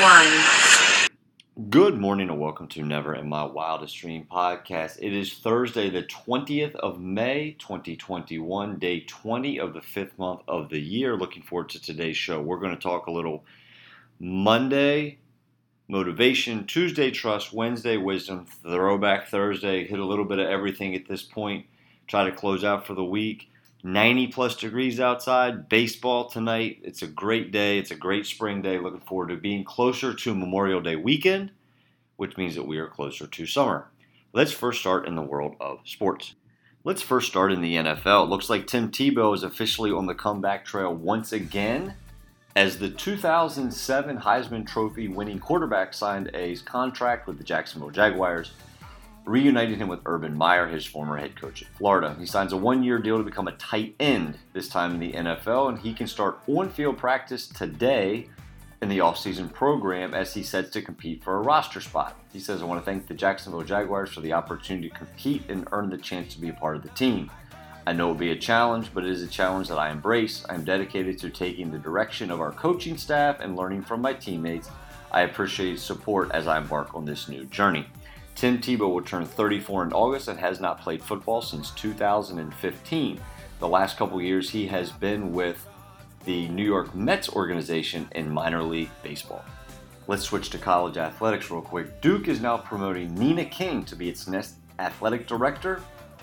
one. Good morning and welcome to Never in My Wildest Dream podcast. It is Thursday, the 20th of May, 2021, day 20 of the fifth month of the year. Looking forward to today's show. We're going to talk a little Monday motivation, Tuesday trust, Wednesday wisdom, throwback Thursday, hit a little bit of everything at this point. Try to close out for the week. 90 plus degrees outside, baseball tonight. It's a great day. It's a great spring day. Looking forward to being closer to Memorial Day weekend, which means that we are closer to summer. Let's first start in the world of sports. Let's first start in the NFL. It looks like Tim Tebow is officially on the comeback trail once again as the 2007 Heisman Trophy winning quarterback signed a contract with the Jacksonville Jaguars reunited him with Urban Meyer, his former head coach at Florida. He signs a one year deal to become a tight end, this time in the NFL, and he can start on field practice today in the offseason program as he sets to compete for a roster spot. He says, I want to thank the Jacksonville Jaguars for the opportunity to compete and earn the chance to be a part of the team. I know it will be a challenge, but it is a challenge that I embrace. I'm dedicated to taking the direction of our coaching staff and learning from my teammates. I appreciate support as I embark on this new journey. Tim Tebow will turn 34 in August and has not played football since 2015. The last couple years, he has been with the New York Mets organization in minor league baseball. Let's switch to college athletics real quick. Duke is now promoting Nina King to be its next athletic director,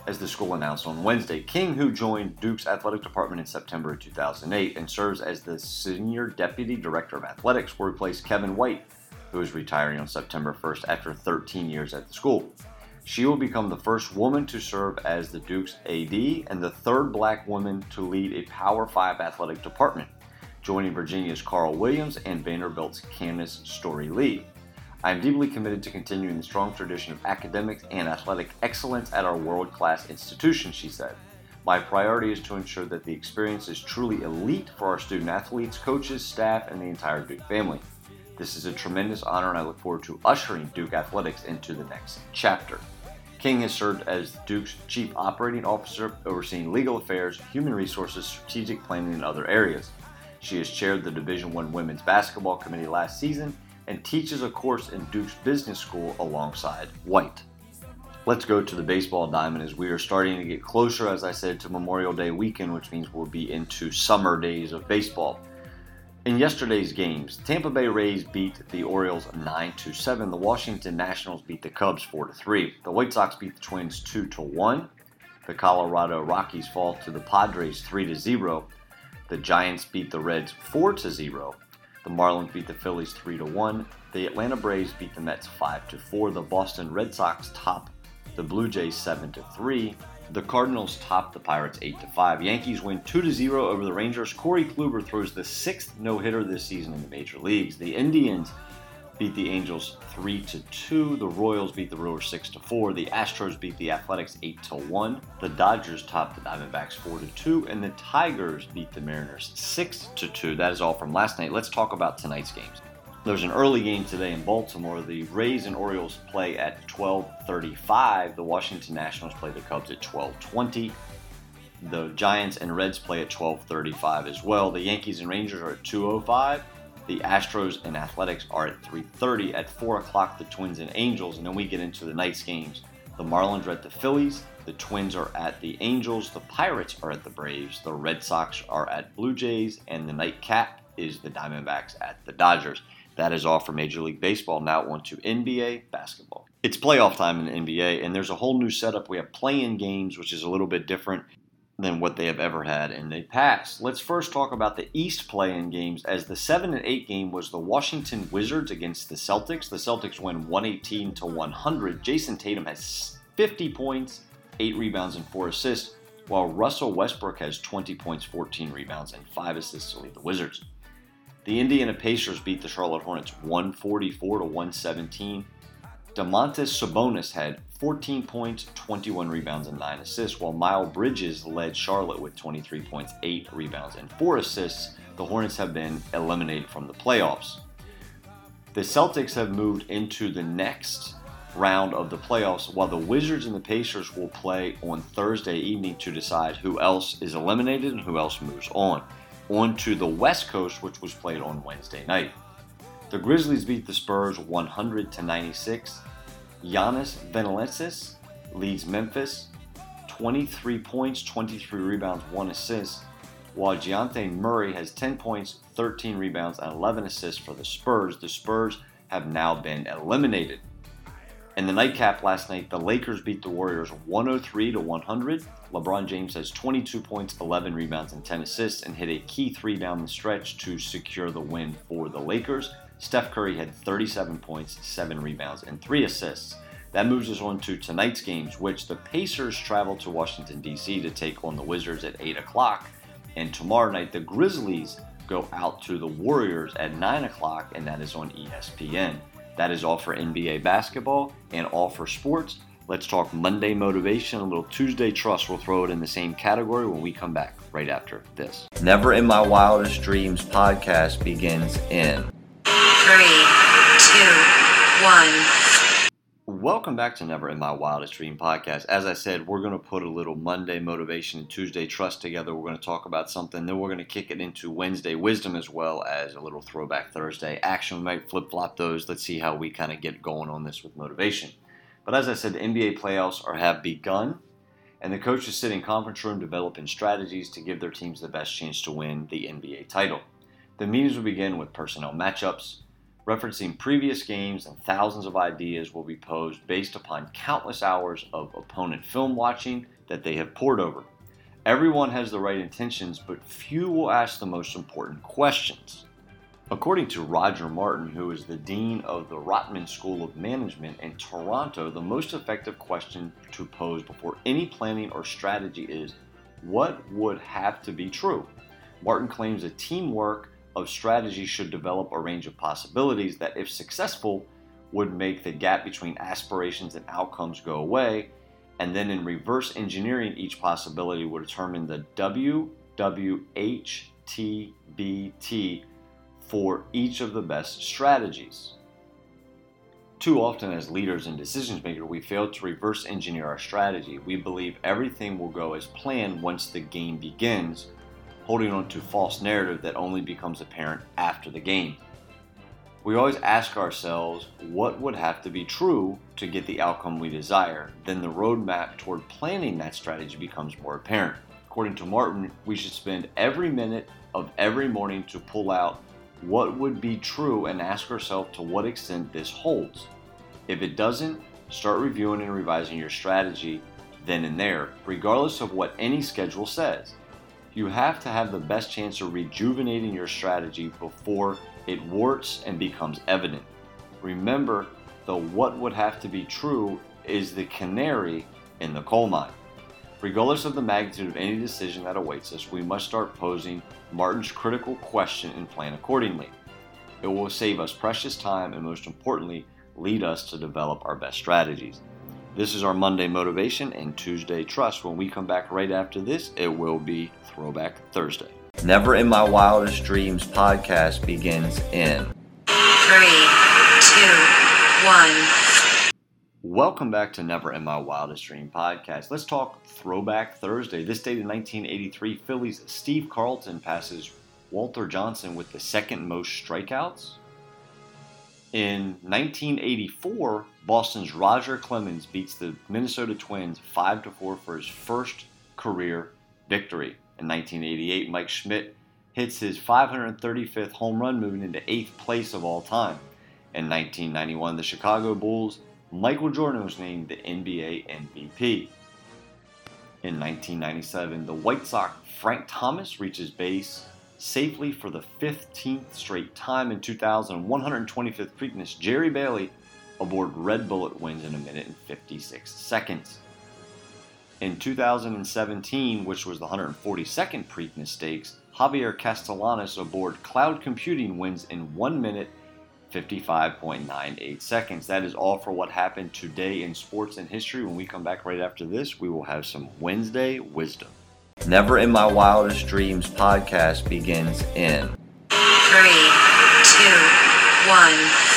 as the school announced on Wednesday. King, who joined Duke's athletic department in September of 2008 and serves as the senior deputy director of athletics, will replace Kevin White, who is retiring on September 1st after 13 years at the school. She will become the first woman to serve as the Duke's AD and the third black woman to lead a Power 5 athletic department, joining Virginia's Carla Williams and Vanderbilt's Candice Storey Lee. I am deeply committed to continuing the strong tradition of academics and athletic excellence at our world class institution, she said. My priority is to ensure that the experience is truly elite for our student athletes, coaches, staff, and the entire Duke family. This is a tremendous honor, and I look forward to ushering Duke Athletics into the next chapter. King has served as Duke's Chief Operating Officer, overseeing legal affairs, human resources, strategic planning, and other areas. She has chaired the Division I Women's Basketball Committee last season and teaches a course in Duke's Business School alongside White. Let's go to the baseball diamond as we are starting to get closer, as I said, to Memorial Day weekend, which means we'll be into summer days of baseball. In yesterday's games, Tampa Bay Rays beat the Orioles 9 7. The Washington Nationals beat the Cubs 4 3. The White Sox beat the Twins 2 1. The Colorado Rockies fall to the Padres 3 0. The Giants beat the Reds 4 0. The Marlins beat the Phillies 3 1. The Atlanta Braves beat the Mets 5 4. The Boston Red Sox top the Blue Jays 7 3. The Cardinals top the Pirates 8 to 5. Yankees win 2 to 0 over the Rangers. Corey Kluber throws the sixth no hitter this season in the major leagues. The Indians beat the Angels 3 to 2. The Royals beat the Brewers 6 to 4. The Astros beat the Athletics 8 to 1. The Dodgers topped the Diamondbacks 4 to 2. And the Tigers beat the Mariners 6 to 2. That is all from last night. Let's talk about tonight's games. There's an early game today in Baltimore. The Rays and Orioles play at 12:35. The Washington Nationals play the Cubs at 12:20. The Giants and Reds play at 12:35 as well. The Yankees and Rangers are at 2:05. The Astros and Athletics are at 3:30. At 4 o'clock, the Twins and Angels, and then we get into the night's games. The Marlins are at the Phillies. The Twins are at the Angels. The Pirates are at the Braves. The Red Sox are at Blue Jays, and the nightcap is the Diamondbacks at the Dodgers. That is all for Major League Baseball. Now on to NBA basketball. It's playoff time in the NBA, and there's a whole new setup. We have play-in games, which is a little bit different than what they have ever had in the past. Let's first talk about the East play-in games, as the seven and eight game was the Washington Wizards against the Celtics. The Celtics win 118 to 100. Jayson Tatum has 50 points, eight rebounds, and four assists, while Russell Westbrook has 20 points, 14 rebounds, and five assists to lead the Wizards. The Indiana Pacers beat the Charlotte Hornets 144 to 117. Domantas Sabonis had 14 points, 21 rebounds, and 9 assists, while Miles Bridges led Charlotte with 23 points, 8 rebounds, and 4 assists. The Hornets have been eliminated from the playoffs. The Celtics have moved into the next round of the playoffs, while the Wizards and the Pacers will play on Thursday evening to decide who else is eliminated and who else moves on. On to the West Coast, which was played on Wednesday night. The Grizzlies beat the Spurs 100 to 96. Jonas Valanciunas leads Memphis 23 points, 23 rebounds, 1 assist, while Dejounte Murray has 10 points, 13 rebounds, and 11 assists for the Spurs. The Spurs have now been eliminated. In the nightcap last night, the Lakers beat the Warriors 103 to 100. LeBron James has 22 points, 11 rebounds, and 10 assists, and hit a key three down the stretch to secure the win for the Lakers. Steph Curry had 37 points, 7 rebounds, and 3 assists. That moves us on to tonight's games, which the Pacers travel to Washington, D.C. to take on the Wizards at 8 o'clock. And tomorrow night, the Grizzlies go out to the Warriors at 9 o'clock, and that is on ESPN. That is all for NBA basketball and all for sports. Let's talk Monday motivation, a little Tuesday trust. We'll throw it in the same category when we come back right after this. Never in My Wildest Dreams podcast begins in Three, two, one. Welcome back to Never in My Wildest Dream podcast. As I said, we're going to put a little Monday motivation and Tuesday trust together. We're going to talk about something, then we're going to kick it into Wednesday wisdom as well as a little throwback Thursday action. We might flip flop those. Let's see how we kind of get going on this with motivation. But as I said, the NBA playoffs are have begun, and the coaches sit in conference room developing strategies to give their teams the best chance to win the NBA title. The meetings will begin with personnel matchups, referencing previous games, and thousands of ideas will be posed based upon countless hours of opponent film watching that they have poured over. Everyone has the right intentions, but few will ask the most important questions. According to Roger Martin, who is the dean of the Rotman School of Management in Toronto, the most effective question to pose before any planning or strategy is what would have to be true? Martin claims that teamwork of strategy should develop a range of possibilities that, if successful, would make the gap between aspirations and outcomes go away, and then in reverse engineering each possibility would determine the WWHTBT for each of the best strategies. Too often, as leaders and decision makers, we fail to reverse engineer our strategy. We believe everything will go as planned once the game begins, holding on to false narrative that only becomes apparent after the game. We always ask ourselves what would have to be true to get the outcome we desire. Then the roadmap toward planning that strategy becomes more apparent. According to Martin, we should spend every minute of every morning to pull out what would be true and ask ourselves to what extent this holds. If it doesn't, start reviewing and revising your strategy then and there, regardless of what any schedule says. You have to have the best chance of rejuvenating your strategy before it warts and becomes evident. Remember, the what would have to be true is the canary in the coal mine. Regardless of the magnitude of any decision that awaits us, we must start posing Martin's critical question and plan accordingly. It will save us precious time and, most importantly, lead us to develop our best strategies. This is our Monday motivation and Tuesday trust. When we come back right after this, it will be Throwback Thursday. Never in My Wildest Dreams podcast begins in Three, two, one. Welcome back to Never in My Wildest Dream podcast. Let's talk Throwback Thursday. This date in 1983, Phillies Steve Carlton passes Walter Johnson with the second most strikeouts. In 1984, Boston's Roger Clemens beats the Minnesota Twins 5 4 for his first career victory. In 1988, Mike Schmidt hits his 535th home run, moving into eighth place of all time. In 1991, the Chicago Bulls Michael Jordan was named the NBA MVP. In 1997, the White Sox Frank Thomas reaches base safely for the 15th straight time. In 2000, 125th Preakness Jerry Bailey aboard Red Bullet wins in a minute and 56 seconds. In 2017, which was the 142nd Preakness Stakes, Javier Castellanos aboard Cloud Computing wins in 1 minute 55.98 seconds. That is all for what happened today in sports and history. When we come back right after this, we will have some Wednesday wisdom. Never in My Wildest Dreams podcast begins in three, two, one.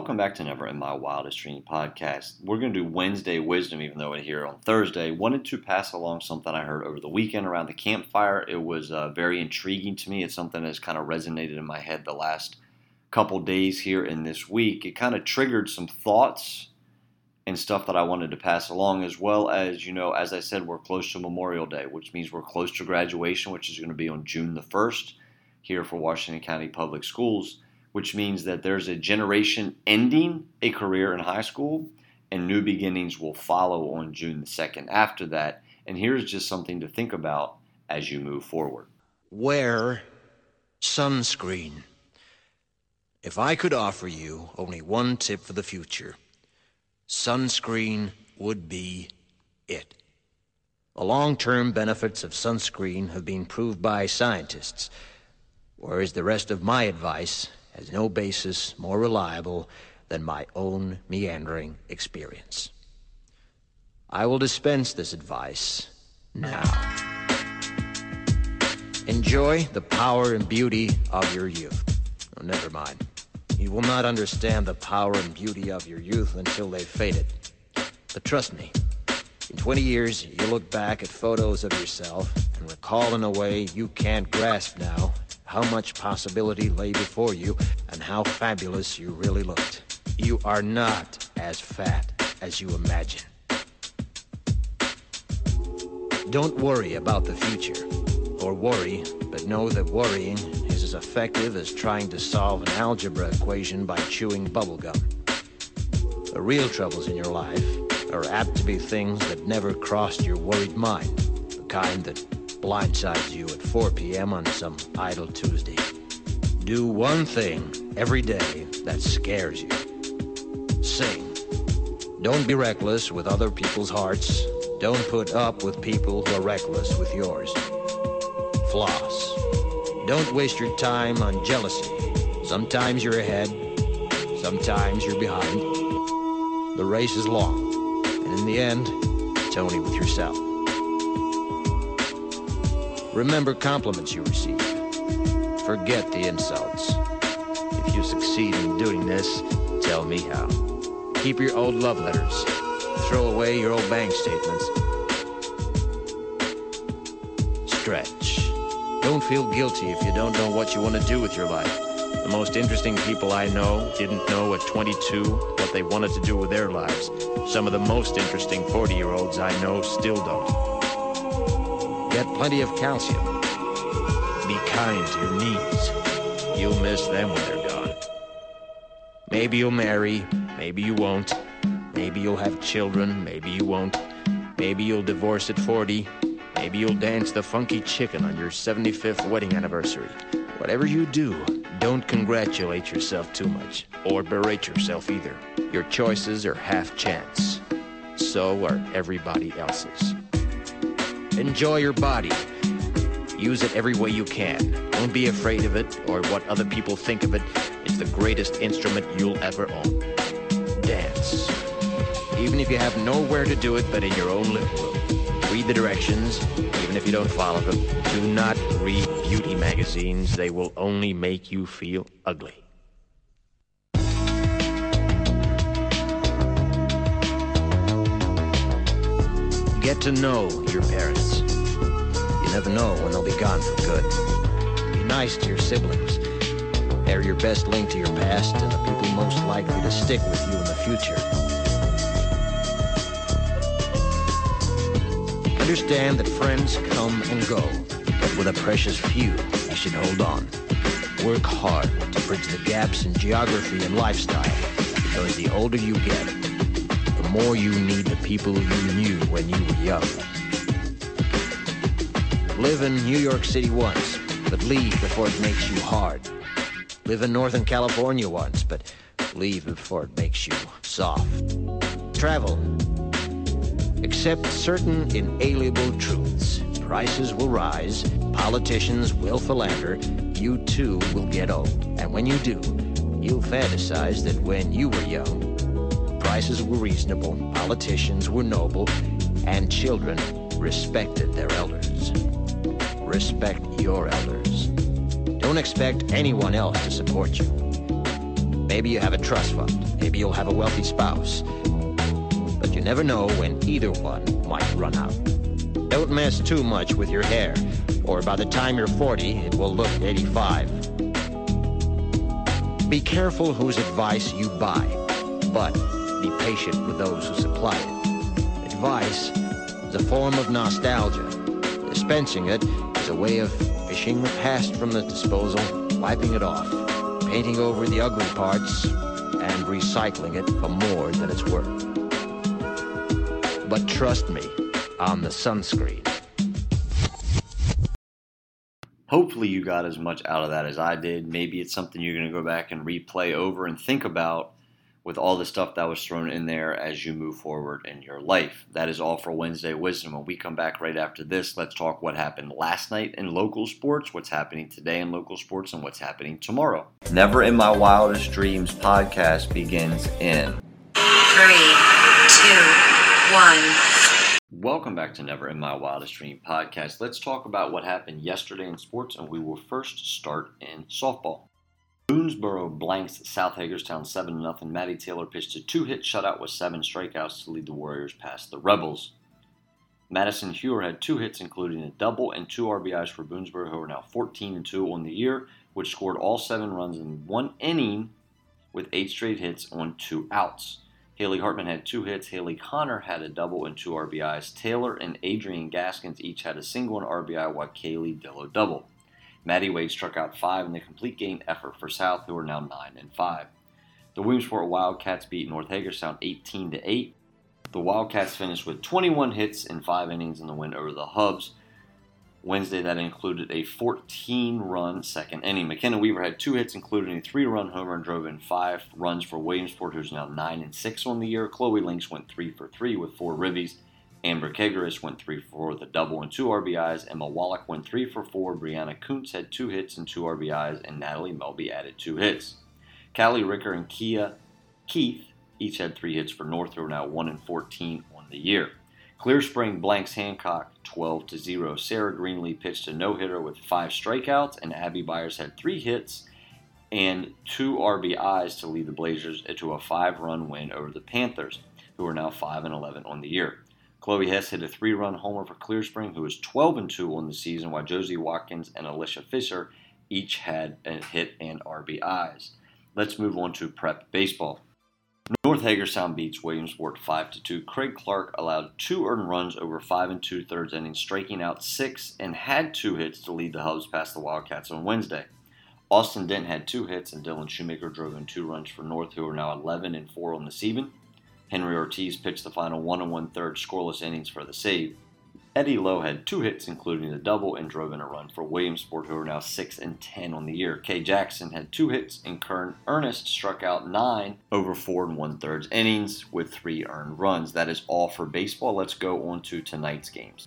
Welcome back to Never in My Wildest Dream podcast. We're going to do Wednesday wisdom, even though we're here on Thursday. Wanted to pass along something I heard over the weekend around the campfire. It was uh, very intriguing to me. It's something that's kind of resonated in my head the last couple days here in this week. It kind of triggered some thoughts and stuff that I wanted to pass along, as well as, you know, as I said, we're close to Memorial Day, which means we're close to graduation, which is going to be on June the 1st here for Washington County Public Schools, which means that there's a generation ending a career in high school and new beginnings will follow on June the 2nd after that. And here's just something to think about as you move forward. Wear sunscreen. If I could offer you only one tip for the future, sunscreen would be it. The long term benefits of sunscreen have been proved by scientists, whereas the rest of my advice has no basis more reliable than my own meandering experience. I will dispense this advice now. Enjoy the power and beauty of your youth. Oh, never mind. You will not understand the power and beauty of your youth until they've faded. But trust me, in 20 years, you'll look back at photos of yourself and recall in a way you can't grasp now how much possibility lay before you and how fabulous you really looked. You are not as fat as you imagine. Don't worry about the future, or worry, but know that worrying is as effective as trying to solve an algebra equation by chewing bubblegum. The real troubles in your life are apt to be things that never crossed your worried mind, the kind that blindsides you at 4 p.m. on some idle Tuesday. Do one thing every day that scares you. Sing. Don't be reckless with other people's hearts. Don't put up with people who are reckless with yours. Floss. Don't waste your time on jealousy. Sometimes you're ahead, sometimes you're behind. The race is long, and in the end, it's only with yourself. Remember compliments you receive. Forget the insults. If you succeed in doing this, tell me how. Keep your old love letters. Throw away your old bank statements. Stretch. Don't feel guilty if you don't know what you want to do with your life. The most interesting people I know didn't know at 22 what they wanted to do with their lives. Some of the most interesting 40 year olds I know still don't. Get plenty of calcium. Be kind to your knees. You'll miss them when they're gone. Maybe you'll marry, maybe you won't. Maybe you'll have children, maybe you won't. Maybe you'll divorce at 40. Maybe you'll dance the funky chicken on your 75th wedding anniversary. Whatever you do, don't congratulate yourself too much, or berate yourself either. Your choices are half chance. So are everybody else's. Enjoy your body. Use it every way you can. Don't be afraid of it or what other people think of it. It's the greatest instrument you'll ever own. Dance. Even if you have nowhere to do it but in your own living room. Read the directions, even if you don't follow them. Do not read beauty magazines. They will only make you feel ugly. Get to know your parents. You never know when they'll be gone for good. Be nice to your siblings. They're your best link to your past and the people most likely to stick with you in the future. Understand that friends come and go, but with a precious few, you should hold on. Work hard to bridge the gaps in geography and lifestyle, because the older you get, more you need the people you knew when you were young. Live in New York City once, but leave before it makes you hard. Live in Northern California once, but leave before it makes you soft. Travel. Accept certain inalienable truths. Prices will rise, politicians will philander, you too will get old. And when you do, you'll fantasize that when you were young, prices were reasonable, politicians were noble, and children respected their elders. Respect your elders. Don't expect anyone else to support you. Maybe you have a trust fund. Maybe you'll have a wealthy spouse. But you never know when either one might run out. Don't mess too much with your hair, or by the time you're 40, it will look 85. Be careful whose advice you buy, but be patient with those who supply it. Advice is a form of nostalgia. Dispensing it is a way of fishing the past from the disposal, wiping it off, painting over the ugly parts, and recycling it for more than it's worth. But trust me on the sunscreen. Hopefully, you got as much out of that as I did. Maybe it's something you're going to go back and replay over and think about with all the stuff that was thrown in there as you move forward in your life. That is all for Wednesday Wisdom. When we come back right after this, let's talk what happened last night in local sports, what's happening today in local sports, and what's happening tomorrow. Never in My Wildest Dreams podcast begins in Three, two, one. Welcome back to Never in My Wildest Dream podcast. Let's talk about what happened yesterday in sports, and we will first start in softball. Boonsboro blanks South Hagerstown 7 0. Matty Taylor pitched a two hit shutout with seven strikeouts to lead the Warriors past the Rebels. Madison Hewer had two hits, including a double and two RBIs for Boonsboro, who are now 14 and 2 on the year, which scored all seven runs in one inning with eight straight hits on two outs. Haley Hartman had two hits. Haley Connor had a double and two RBIs. Taylor and Adrian Gaskins each had a single and RBI, while Kaylee Dillo double. Maddie Wade struck out five in the complete game effort for South, who are now nine and five. The Williamsport Wildcats beat North Hagerstown 18 to 8. The Wildcats finished with 21 hits in five innings in the win over the Hubs. Wednesday, that included a 14 run second inning. McKenna Weaver had two hits, including a three run homer, and drove in five runs for Williamsport, who's now 9 and 6 on the year. Chloe Links went 3 for 3 with four ribbies. Amber Kegeris went 3 for 4 with a double and two RBIs. Emma Wallach went 3 for 4. Brianna Kuntz had two hits and two RBIs, and Natalie Melby added two hits. Callie Ricker and Kia Keith each had three hits for North, who are now 1 and 14 on the year. Clear Spring blanks Hancock 12 to 0. Sarah Greenlee pitched a no hitter with five strikeouts, and Abby Byers had three hits and two RBIs to lead the Blazers to a five run win over the Panthers, who are now 5 and 11 on the year. Chloe Hess hit a three run homer for Clear Spring, who is 12 and 2 on the season, while Josie Watkins and Alicia Fisher each had a hit and RBIs. Let's move on to prep baseball. North Hagerstown beats Williamsport 5 to 2. Craig Clark allowed two earned runs over five and two thirds innings, striking out six, and had two hits to lead the Hubs past the Wildcats on Wednesday. Austin Dent had two hits, and Dylan Shoemaker drove in two runs for North, who are now 11 and 4 on the season. Henry Ortiz pitched the final one and one third scoreless innings for the save. Eddie Lowe had two hits, including a double, and drove in a run for Williamsport, who are now 6 and 10 on the year. Kay Jackson had two hits, and Kern Ernest struck out nine over four and one thirds innings with three earned runs. That is all for baseball. Let's go on to tonight's games.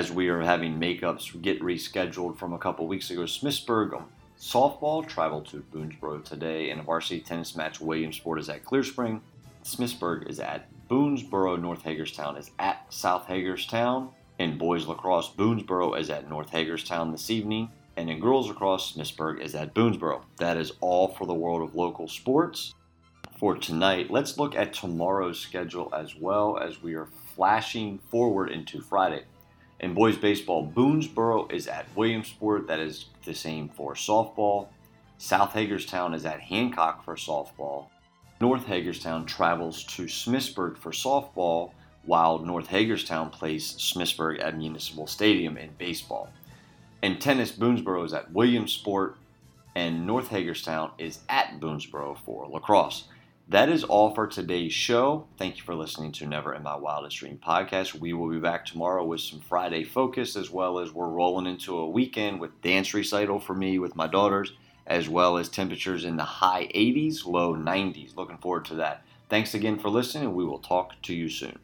As we are having makeups get rescheduled from a couple weeks ago, Smithsburg softball traveled to Boonsboro today, and a varsity tennis match. Williamsport is at Clear Spring. Smithsburg is at Boonsboro. North Hagerstown is at South Hagerstown. In boys lacrosse, Boonsboro is at North Hagerstown this evening. And in girls lacrosse, Smithsburg is at Boonsboro. That is all for the world of local sports. For tonight, let's look at tomorrow's schedule as well as we are flashing forward into Friday. In boys baseball, Boonsboro is at Williamsport. That is the same for softball. South Hagerstown is at Hancock for softball. North Hagerstown travels to Smithsburg for softball, while North Hagerstown plays Smithsburg at Municipal Stadium in baseball. In tennis, Boonsboro is at Williamsport, and North Hagerstown is at Boonsboro for lacrosse. That is all for today's show. Thank you for listening to Never in My Wildest Dream podcast. We will be back tomorrow with some Friday focus, as well as we're rolling into a weekend with dance recital for me with my daughters, as well as temperatures in the high 80s, low 90s. Looking forward to that. Thanks again for listening, and we will talk to you soon.